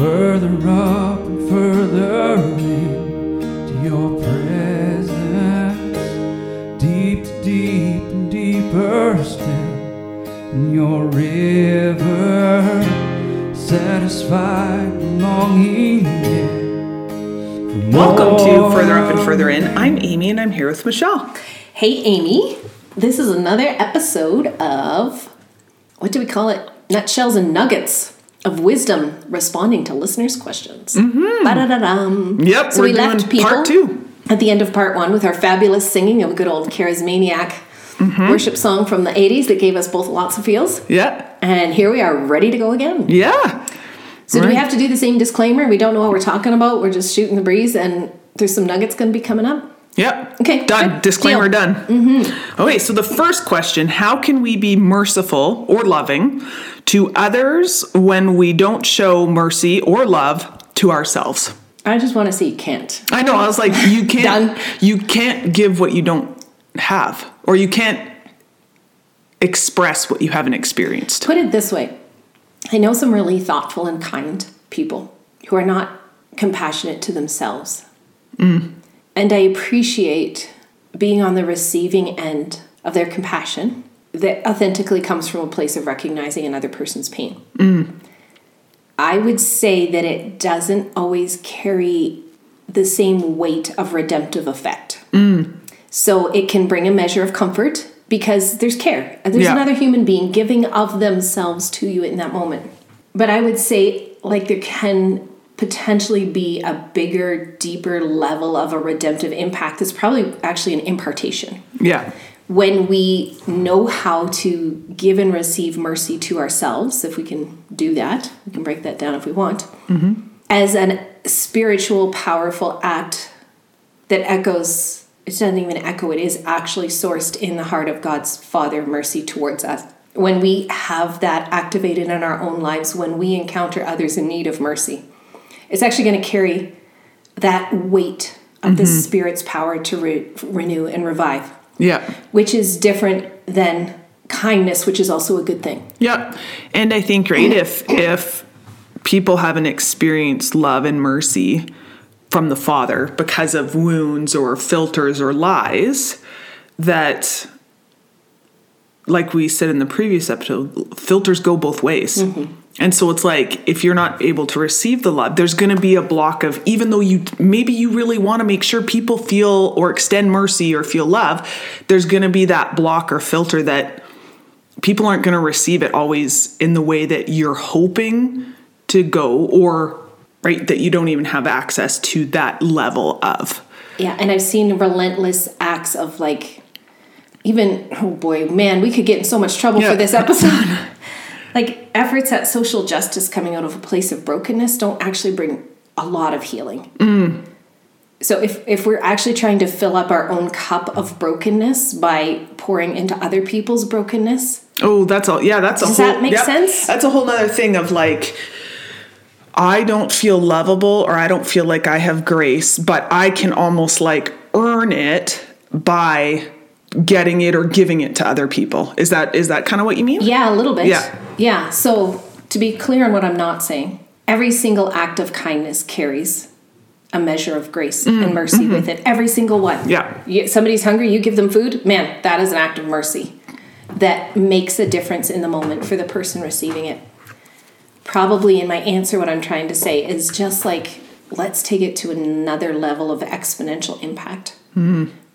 further up and further into your presence, deep to deep and deeper still in your river, satisfied longing. yet Welcome to. Further Up and Further In. I'm Amy and I'm here with Michelle. Hey, Amy. This is another episode of what do we call it? Nutshells and nuggets of wisdom responding to listeners' questions. Mm-hmm. Yep, So we left people part two. at the end of part one with our fabulous singing of a good old charismaniac Mm-hmm. worship song from the 80s that gave us both lots of feels. Yeah. And here we are ready to go again. Yeah. So do we have to do the same disclaimer? We don't know what we're talking about. We're just shooting the breeze and there's some nuggets going to be coming up. Yep. Okay, Done. good. Disclaimer Deal. done. Mm-hmm. Okay, so the first question How can we be merciful or loving to others when we don't show mercy or love to ourselves? I just want to say you can't. I know. I was like, you can't. You can't give what you don't have, or you can't express what you haven't experienced. Put it this way I know some really thoughtful and kind people who are not compassionate to themselves. And I appreciate being on the receiving end of their compassion that authentically comes from a place of recognizing another person's pain. Mm. I would say that it doesn't always carry the same weight of redemptive effect. Mm. So it can bring a measure of comfort because there's care. There's Yeah. another human being giving of themselves to you in that moment. But I would say, like, there can potentially be a bigger, deeper level of a redemptive impact that's probably actually an impartation. Yeah. When we know how to give and receive mercy to ourselves, if we can do that, we can break that down if we want, mm-hmm. as a spiritual, powerful act that echoes it doesn't even echo it is actually sourced in the heart of god's father mercy towards us when we have that activated in our own lives when we encounter others in need of mercy it's actually going to carry that weight of the mm-hmm. spirit's power to re- renew and revive Yeah. which is different than kindness which is also a good thing Yeah. And I think right if if people haven't experienced love and mercy from the father because of wounds or filters or lies that like we said in the previous episode filters go both ways. Mm-hmm. And so it's like if you're not able to receive the love, there's going to be a block of even though you maybe you really want to make sure people feel or extend mercy or feel love, there's going to be that block or filter that people aren't going to receive it always in the way that you're hoping to go or right that you don't even have access to that level of Yeah, and I've seen relentless acts of like, even oh boy, man, we could get in so much trouble Yeah. for this episode. like efforts at social justice coming out of a place of brokenness don't actually bring a lot of healing. Mm. So if if we're actually trying to fill up our own cup of brokenness by pouring into other people's brokenness, oh that's all yeah that's a Does whole that make yep. sense? that's a whole other thing of like i don't feel lovable or i don't feel like i have grace but i can almost like earn it by getting it or giving it to other people is that is that kind of what you mean Yeah, a little bit. Yeah. Yeah. So to be clear on what I'm not saying, every single act of kindness carries a measure of grace and mercy with it. Every single one. Mm, mm-hmm. Yeah. You, somebody's hungry, you give them food. Man, that is an act of mercy that makes a difference in the moment for the person receiving it. Probably in my answer, what I'm trying to say is just like, let's take it to another level of exponential impact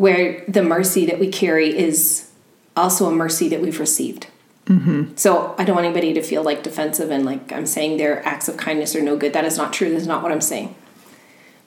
where the mercy that we carry is also a mercy that we've received. Mm-hmm. So I don't want anybody to feel like defensive and like I'm saying their acts of kindness are no good. That is not true. That is not what I'm saying.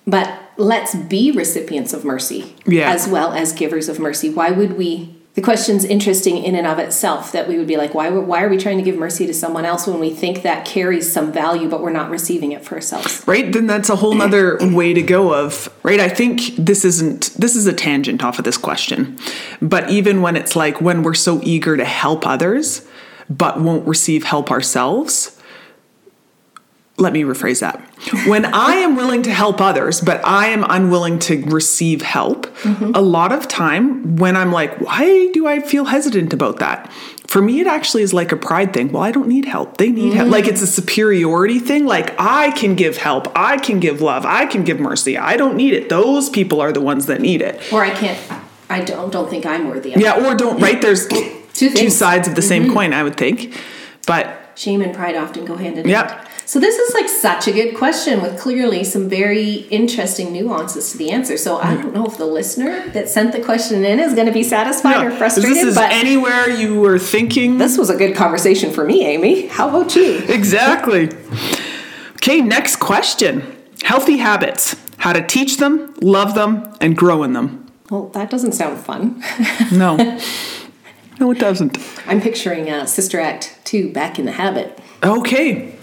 But let's be recipients of mercy Yeah. as well as givers of mercy. Why would we? The question's interesting in and of itself that we would be like, why, why are we trying to give mercy to someone else when we think that carries some value, but we're not receiving it for ourselves? right? Then that's a whole nother way to go of right? I think this isn't this is a tangent off of this question. But even when it's like when we're so eager to help others but won't receive help ourselves let me rephrase that. When I am willing to help others, but I am unwilling to receive help, a lot of time when I'm like, why do I feel hesitant about that? For me, it actually is like a pride thing. Well, I don't need help. They need help. Like it's a superiority thing. Like I can give help. I can give love. I can give mercy. I don't need it. Those people are the ones that need it. Or I can't. I don't don't think I'm worthy. of it. Yeah, or don't, right? There's two, Two sides of the same mm-hmm. coin, I would think. But Shame and pride often go hand in Yep. hand. So this is like such a good question with clearly some very interesting nuances to the answer. So I don't know if the listener that sent the question in is going to be satisfied or frustrated, This is but anywhere you were thinking. this was a good conversation for me, Amy. How about you? exactly. Okay, next question. Healthy habits. How to teach them, love them, and grow in them. Well, that doesn't sound fun. No. no, it doesn't. I'm picturing uh, Sister Act 2 back in the habit, Okay.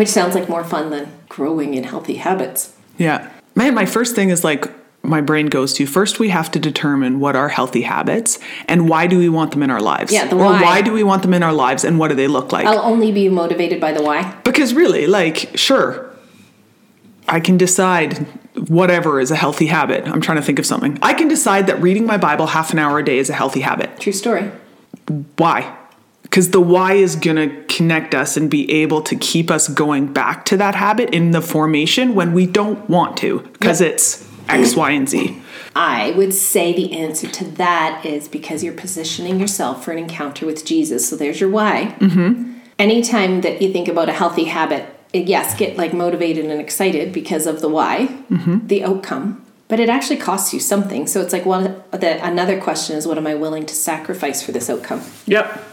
Which sounds like more fun than growing in healthy habits. Yeah. Man, my first thing is like my brain goes to first we have to determine what are healthy habits and why do we want them in our lives? Yeah, the or why. why do we want them in our lives and what do they look like? I'll only be motivated by the why. Because really, like, sure, I can decide whatever is a healthy habit. I'm trying to think of something. I can decide that reading my Bible half an hour a day is a healthy habit. True story. Why? Because the why is going to connect us and be able to keep us going back to that habit in the formation when we don't want to, because Yep. it's X, Y, and Z. I would say the answer to that is because you're positioning yourself for an encounter with Jesus. So there's your why. Mm-hmm. Anytime that you think about a healthy habit, yes, get like motivated and excited because of the why, the outcome. But it actually costs you something. So it's like, well, the, another question is, what am I willing to sacrifice for this outcome? Yep.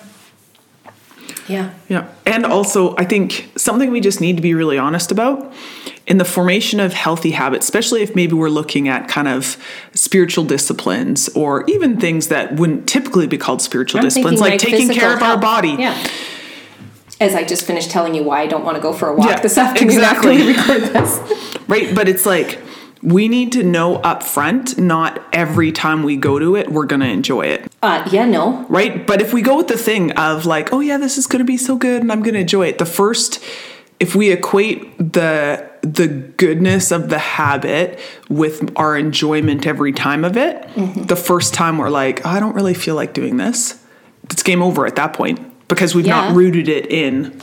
Yeah. Yeah. And also, I think something we just need to be really honest about in the formation of healthy habits, especially if maybe we're looking at kind of spiritual disciplines or even things that wouldn't typically be called spiritual I'm disciplines, like like taking care of our body. Yeah. As I just finished telling you why I don't want to go for a walk Yeah, this afternoon exactly. after we record this. Right. But it's like, we need to know up front, not every time we go to it, we're going to enjoy it. Uh, yeah, no. right? But if we go with the thing of like, oh yeah, this is going to be so good and I'm going to enjoy it, the first, if we equate the the goodness of the habit with our enjoyment every time of it, Mm-hmm. the first time we're like, oh, I don't really feel like doing this, it's game over at that point because we've Yeah. not rooted it in.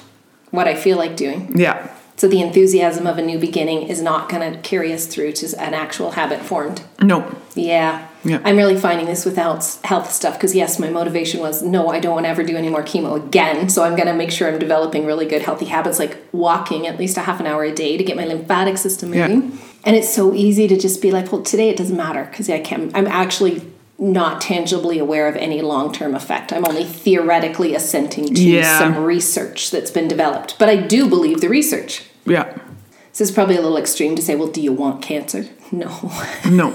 What I feel like doing. Yeah. So the enthusiasm of a new beginning is not going to carry us through to an actual habit formed. Nope. Yeah. Yeah. I'm really finding this without health, stuff because, yes, my motivation was no, I don't want to ever do any more chemo again. So I'm going to make sure I'm developing really good healthy habits like walking at least a half an hour a day to get my lymphatic system moving. Yeah. And it's so easy to just be like, well, today it doesn't matter because I can I'm actually not tangibly aware of any long term effect. I'm only theoretically assenting to Yeah. some research that's been developed. But I do believe the research. Yeah. So it's probably a little extreme to say, well, do you want cancer? No. No.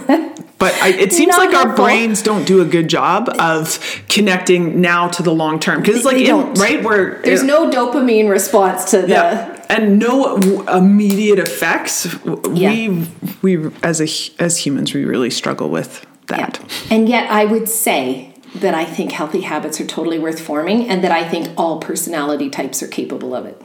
But I, it seems like our brains don't do a good job of connecting now to the long term because it's like in, right where There's no dopamine response to the. yeah and no immediate effects Yeah. we we as a as humans we really struggle with that And yet, I would say that I think healthy habits are totally worth forming and that I think all personality types are capable of it.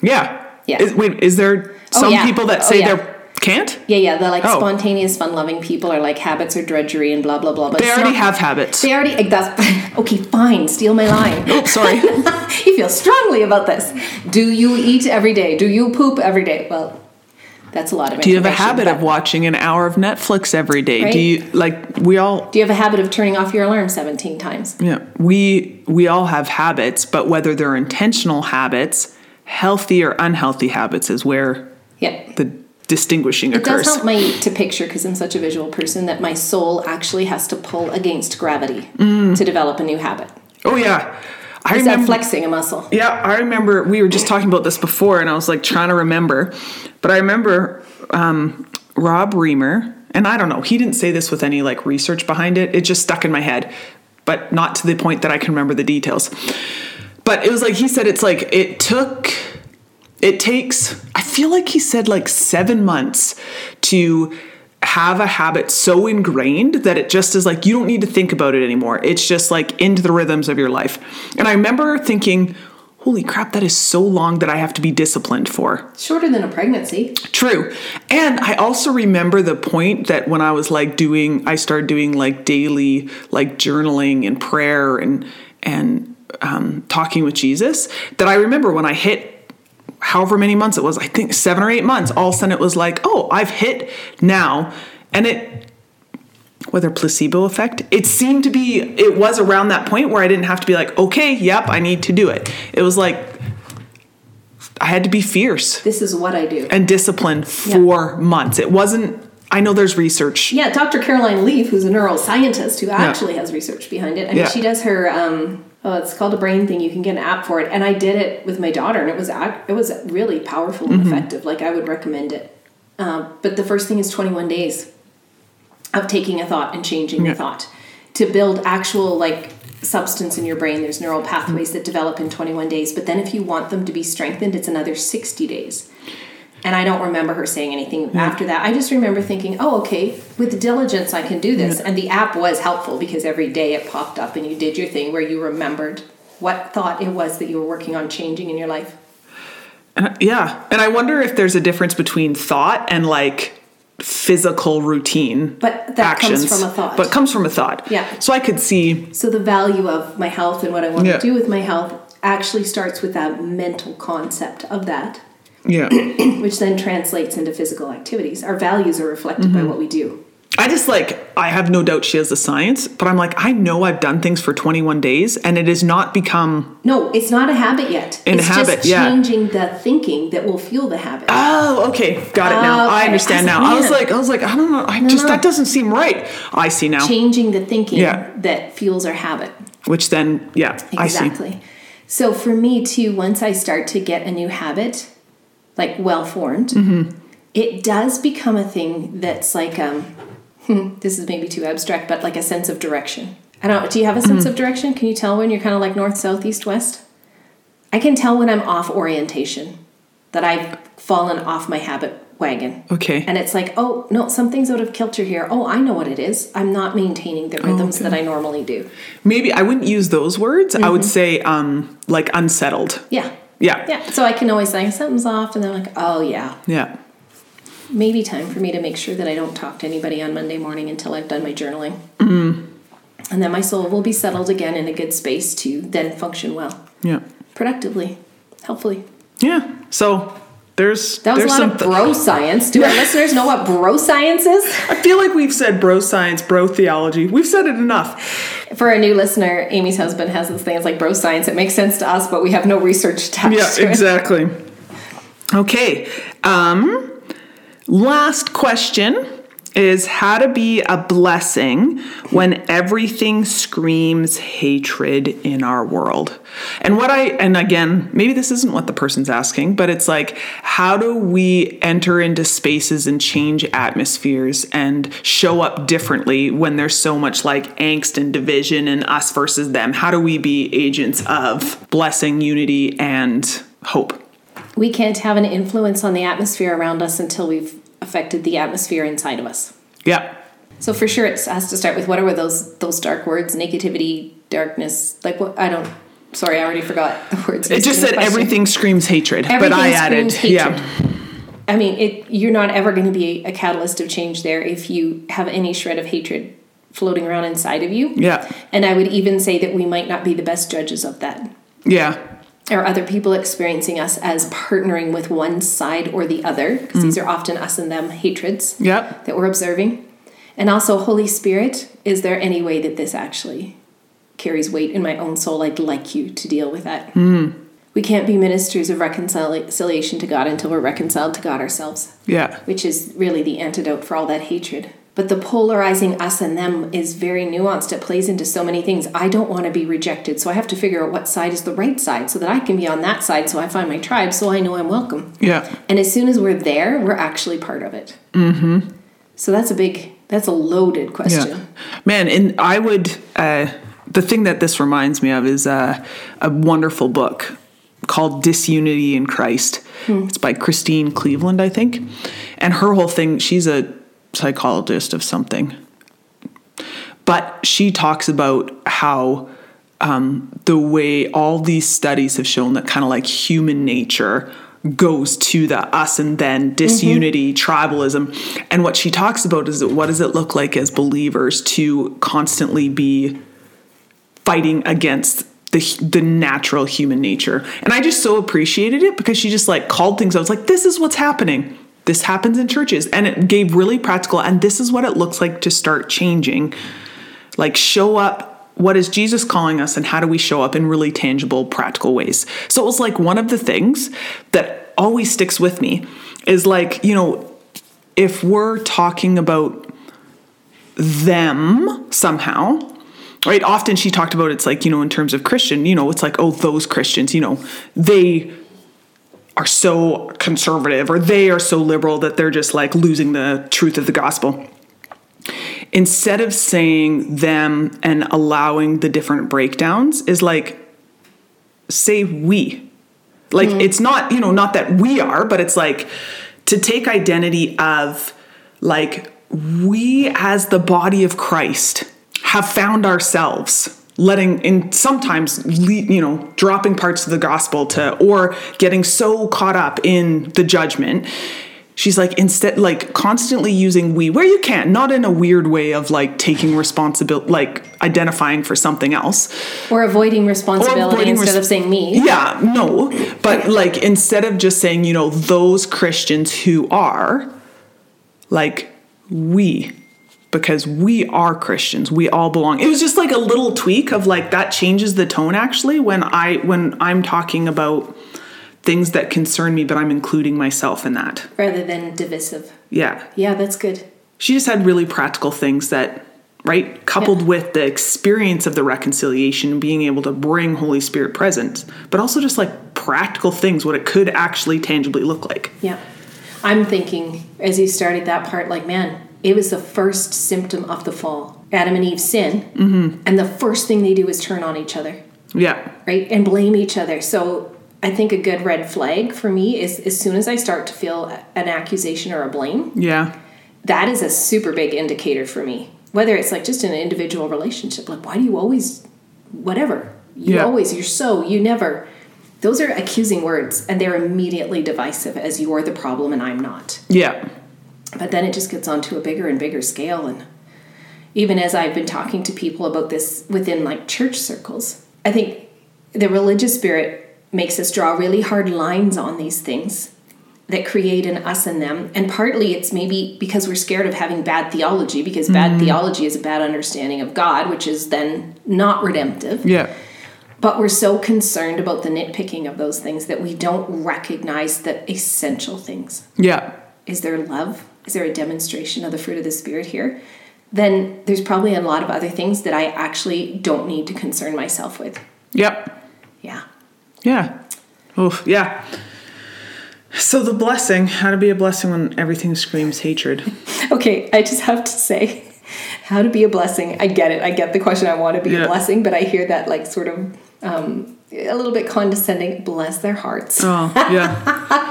yeah Yeah. is, wait is there Oh, some yeah. people that Oh, say yeah. they can't Yeah, yeah, the like Oh. spontaneous, fun loving people are like habits are drudgery and blah, blah, blah. But they already not- have habits They already, like, that's, okay, fine, steal my line. oh sorry you feel strongly about this. Do you eat every day? Do you poop every day? Well, that's a lot of do you have a habit of watching an hour of netflix every day Right. do you like we all Do you have a habit of turning off your alarm 17 times? Yeah, we we all have habits, but whether they're intentional habits, healthy or unhealthy habits is where Yeah. the distinguishing It occurs. does help me to picture, because I'm such a visual person, that my soul actually has to pull against gravity mm. to develop a new habit. oh yeah, I Is that remember. flexing a muscle? yeah, I remember we were just talking about this before, and I was like trying to remember, but I remember um, Rob Reimer, and I don't know, he didn't say this with any like research behind it. It just stuck in my head, but not to the point that I can remember the details. But it was like he said, it's like it took it takes i feel like he said like seven months to have a habit so ingrained that it just is like you don't need to think about it anymore it's just like into the rhythms of your life and i remember thinking holy crap, that is so long that I have to be disciplined for. Shorter than a pregnancy. True. And I also remember the point that when I was like doing, I started doing like daily like journaling and prayer and, and um, talking with Jesus, that I remember when I hit however many months it was, I think seven or eight months, all of a sudden it was like, oh, I've hit now. And it, whether placebo effect, it seemed to be, it was around that point where I didn't have to be like, okay, yep, I need to do it. It was like, I had to be fierce This is what I do. and disciplined for months. It wasn't, I know there's research. Yeah, Dr. Caroline Leaf, who's a neuroscientist who actually has research behind it. I mean, Yeah. she does her. Um, oh, it's called a brain thing. You can get an app for it, and I did it with my daughter, and it was it was really powerful and effective. Like I would recommend it. Um, but the first thing is 21 days of taking a thought and changing Yeah. the thought to build actual like substance in your brain. There's neural pathways that develop in 21 days. But then if you want them to be strengthened, it's another 60 days. And I don't remember her saying anything after that. I just remember thinking, oh, okay, with diligence, I can do this. And the app was helpful because every day it popped up and you did your thing where you remembered what thought it was that you were working on changing in your life. And, yeah. And I wonder if there's a difference between thought and like physical routine. But that comes from a thought. But comes from a thought. Yeah. So I could see, So the value of my health and what I want Yeah. to do with my health actually starts with that mental concept of that, yeah. which then translates into physical activities. Our values are reflected Mm-hmm. by what we do. I just like, I have no doubt she has the science, but I'm like, I know I've done things for 21 days and it has not become, No, it's not a habit yet. In it's habit, just yeah. changing the thinking that will fuel the habit. oh, okay. Got it now. I understand I now. I was like, I was like, I don't know. I just, no. that doesn't seem right. I see now. changing the thinking Yeah. that fuels our habit. Which then, yeah, I see. Exactly. So for me too, once I start to get a new habit, like well formed, Mm-hmm. it does become a thing that's like um, hmm, this is maybe too abstract, but like a sense of direction. I don't. Do you have a sense Mm-hmm. of direction? Can you tell when you're kind of like north, south, east, west? I can tell when I'm off orientation, that I've fallen off my habit wagon. Okay. And it's like, oh no, something's out of kilter here. Oh, I know what it is. I'm not maintaining the rhythms okay. that I normally do. Maybe I wouldn't use those words. I Mm-hmm. would say, um, like unsettled. Yeah. Yeah. Yeah. So I can always say something's off, and they're like, oh yeah, Yeah. maybe time for me to make sure that I don't talk to anybody on Monday morning until I've done my journaling. Mm. And then my soul will be settled again in a good space to then function well, Yeah. productively, helpfully. Yeah. So there's That was there's a lot some of bro science. Do our listeners know what bro science is? I feel like we've said bro science, bro theology. We've said it enough. For a new listener, Amy's husband has this thing. It's like bro science. It makes sense to us, but we have no research attached Yeah, to it. exactly. Okay. Um last question is how to be a blessing when everything screams hatred in our world. And what I and again, maybe this isn't what the person's asking, but it's like how do we enter into spaces and change atmospheres and show up differently when there's so much like angst and division and us versus them? How do we be agents of blessing, unity and hope? We can't have an influence on the atmosphere around us until we've affected the atmosphere inside of us. Yeah. So for sure, it has to start with what are those those dark words? Negativity, darkness. Like what? I don't. Sorry, I already forgot the words. It just said everything screams hatred, but I added, screams yeah. I mean, it. You're not ever going to be a catalyst of change there if you have any shred of hatred floating around inside of you. yeah, And I would even say that we might not be the best judges of that. yeah, Or other people experiencing us as partnering with one side or the other, because these are often us and them hatreds yep, that we're observing. And also, Holy Spirit, is there any way that this actually carries weight in my own soul? I'd like you to deal with that. Hmm. We can't be ministers of reconciliation to God until we're reconciled to God ourselves, yeah, which is really the antidote for all that hatred. But the polarizing us and them is very nuanced. It plays into so many things. I don't want to be rejected, so I have to figure out what side is the right side so that I can be on that side so I find my tribe so I know I'm welcome. yeah, And as soon as we're there, we're actually part of it. Mm-hmm. So that's a big, that's a loaded question. yeah. Man, and I would. Uh, the thing that this reminds me of is uh, a wonderful book called Disunity in Christ. It's by Christine Cleveland, I think, and her whole thing. She's a psychologist of something, but she talks about how um, the way all these studies have shown that kind of like human nature goes to the us and then disunity, tribalism. And what she talks about is that what does it look like as believers to constantly be fighting against the the natural human nature. And I just so appreciated it because she just like called things. I was like, this is what's happening. This happens in churches, and it gave really practical. And this is what it looks like to start changing. Like show up. What is Jesus calling us, and how do we show up in really tangible, practical ways? So it was like one of the things that always sticks with me is like you know if we're talking about them somehow right often she talked about it's like you know in terms of christian you know it's like oh those christians you know they are so conservative or they are so liberal that they're just like losing the truth of the gospel. Instead of saying them and allowing the different breakdowns is like say we. Like mm-hmm. it's not you know not that we are but it's like to take identity of like we as the body of christ have found ourselves letting in sometimes you know dropping parts of the gospel to or getting so caught up in the judgment she's like instead like constantly using we where you can not in a weird way of like taking responsibility like identifying for something else Or avoiding responsibility avoiding instead res- of saying me. yeah, no. But like instead of just saying, you know, those Christians who are like we because we are Christians. We all belong. It was just like a little tweak of like that changes the tone actually when I when I'm talking about things that concern me but I'm including myself in that. Rather than divisive. Yeah. Yeah, that's good. She just had really practical things that right coupled Yeah. with the experience of the reconciliation being able to bring holy spirit presence but also just like practical things what it could actually tangibly look like Yeah. I'm thinking as you started that part, like, man, it was the first symptom of the fall. Adam and Eve sin. Mm-hmm. And the first thing they do is turn on each other, yeah right? And blame each other. So I think a good red flag for me is as soon as I start to feel an accusation or a blame, yeah that is a super big indicator for me. Whether it's like just in an individual relationship, like, why do you always, whatever, you Yeah. always, you're so, you never. Those are accusing words and they're immediately divisive as you're the problem and I'm not. yeah But then it just gets onto a bigger and bigger scale. And even as I've been talking to people about this within like church circles, I think the religious spirit makes us draw really hard lines on these things that create an us and them. And partly it's maybe because we're scared of having bad theology, because bad mm. theology is a bad understanding of God, which is then not redemptive. yeah But we're so concerned about the nitpicking of those things that we don't recognize the essential things yeah is there love? Is there a demonstration of the fruit of the Spirit here? Then there's probably a lot of other things that I actually don't need to concern myself with. yep Yeah. yeah Oh, yeah so the blessing how to be a blessing when everything screams hatred Okay, I just have to say how to be a blessing. I get it. I get the question. I want to be Yeah. a blessing, but I hear that like sort of um, a little bit condescending. Bless their hearts. oh yeah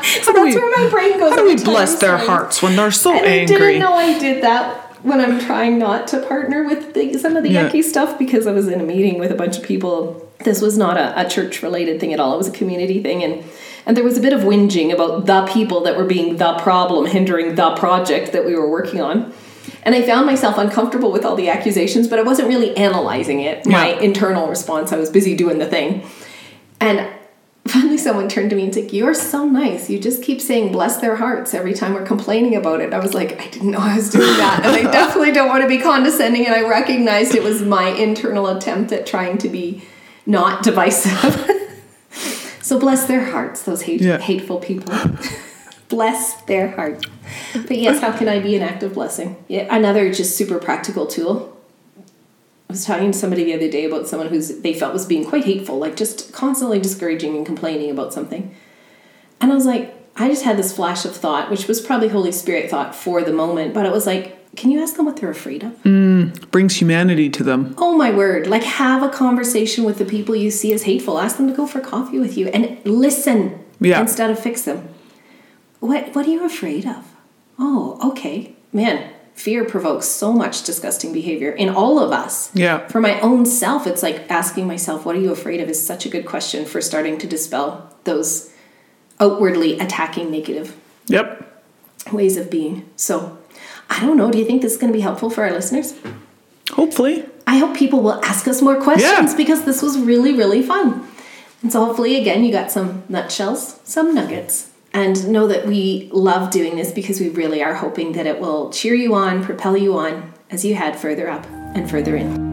so that's we- where my brain goes. how do we bless their hearts when they're so And I angry didn't know I did that when I'm trying not to partner with the, some of the Yeah. yucky stuff because I was in a meeting with a bunch of people. This was not a, a church related thing at all. It was a community thing, and and there was a bit of whinging about the people that were being the problem, hindering the project that we were working on. And I found myself uncomfortable with all the accusations, but I wasn't really analyzing it. My internal response, I was busy doing the thing. And finally, someone turned to me and said, You're so nice. You just keep saying bless their hearts every time we're complaining about it. I was like, I didn't know I was doing that. And I definitely don't want to be condescending. And I recognized it was my internal attempt at trying to be not divisive. so bless their hearts, those hate- Yeah. hateful people. bless their hearts. But yes, how can I be an active blessing? Yeah, another just super practical tool I was talking to somebody the other day about someone who's they felt was being quite hateful, like just constantly discouraging and complaining about something. And I was like, I just had this flash of thought, which was probably Holy Spirit thought for the moment, but it was like, can you ask them what they're afraid of? Mm, brings humanity to them Oh my word. Like have a conversation with the people you see as hateful. Ask them to go for coffee with you and listen Yeah. instead of fix them. What what are you afraid of? Oh, okay. Man, fear provokes so much disgusting behavior in all of us. Yeah. For my own self, it's like asking myself, what are you afraid of is such a good question for starting to dispel those outwardly attacking negative Yep. ways of being. So, I don't know. Do you think this is going to be helpful for our listeners? Hopefully. I hope people will ask us more questions Yeah. because this was really, really fun. And so hopefully, again, you got some nutshells, some nuggets. And know that we love doing this because we really are hoping that it will cheer you on, propel you on as you head further up and further in.